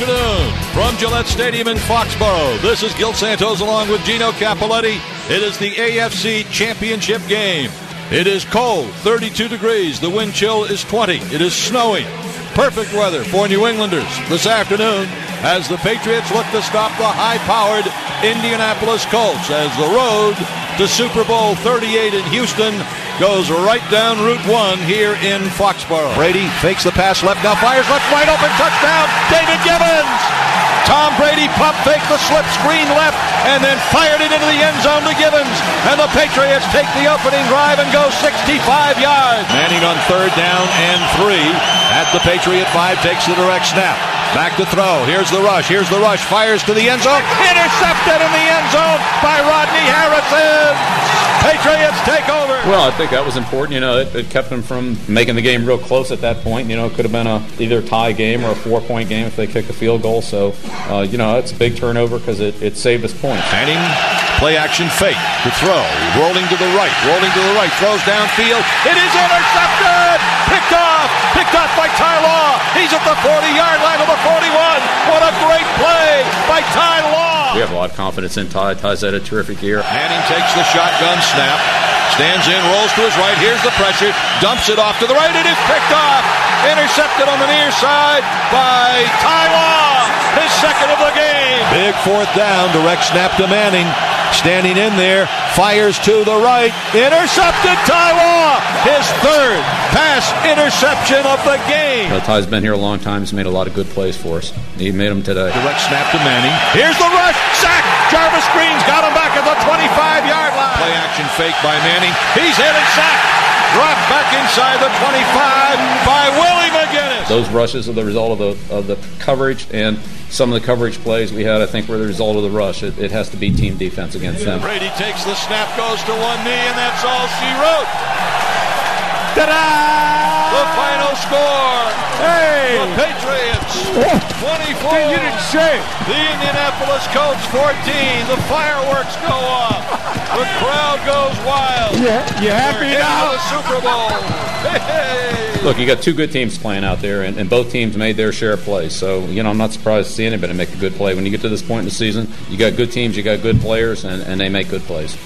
afternoon from Gillette Stadium in Foxborough. This is Gil Santos along with Gino Cappelletti. It is the AFC Championship game. It is cold, 32 degrees. The wind chill is 20. It is snowing. Perfect weather for New Englanders this afternoon as the Patriots look to stop the high-powered Indianapolis Colts as the road to Super Bowl 38 in Houston goes right down Route 1 here in Foxborough. Brady fakes the pass left, now fires left, wide open, touchdown, David Givens! Tom Brady pump fake the slip screen left and then fired it into the end zone to Givens. And the Patriots take the opening drive and go 65 yards. Manning on third down and three at the Patriot five takes the direct snap. Back to throw. Here's the rush. Here's the rush. Fires to the end zone. Intercepted in the end zone by Rodney Harrison. Patriots take over. Well, I think that was important. You know, it, it, kept them from making the game real close at that point. You know, it could have been a either a tie game or a four point game if they kicked a field goal. So, uh, you know, it's a big turnover because it, it saved us points. Manning, play action fake to throw. Rolling to the right. Rolling to the right. Throws downfield. It is intercepted. Picked off. Picked off by Ty Law. He's at the 40 yard line of the 41. What a great play by Ty Law. We have a lot of confidence in Ty. Ty's had a terrific year. Manning takes the shotgun snap. Stands in, rolls to his right. Here's the pressure. Dumps it off to the right. It is picked off. Intercepted on the near side by Ty Law. His second of the game. Big fourth down. Direct snap to Manning. Standing in there, fires to the right, intercepted Ty Law, his third pass interception of the game. Well, Ty's been here a long time. He's made a lot of good plays for us. He made them today. Direct snap to Manning. Here's the rush, sack. Jarvis Green's got him back at the 25-yard line. Play action fake by Manning. He's hit and sacked. Dropped back inside the 25 by Willie McGinest. Those rushes are the result of the of the coverage and some of the coverage plays we had, I think, were the result of the rush. It, it has to be team defense against them. Brady takes the snap, goes to one knee, and that's all she wrote. Ta-da! The final score. Hey! The 24. You didn't say. The Indianapolis Colts 14. The fireworks go off. The crowd goes wild. Yeah, you happy We're now? the Super Bowl. Hey! Look, you got two good teams playing out there, and, and both teams made their share of plays. So, you know, I'm not surprised to see anybody make a good play. When you get to this point in the season, you got good teams, you got good players, and, and they make good plays.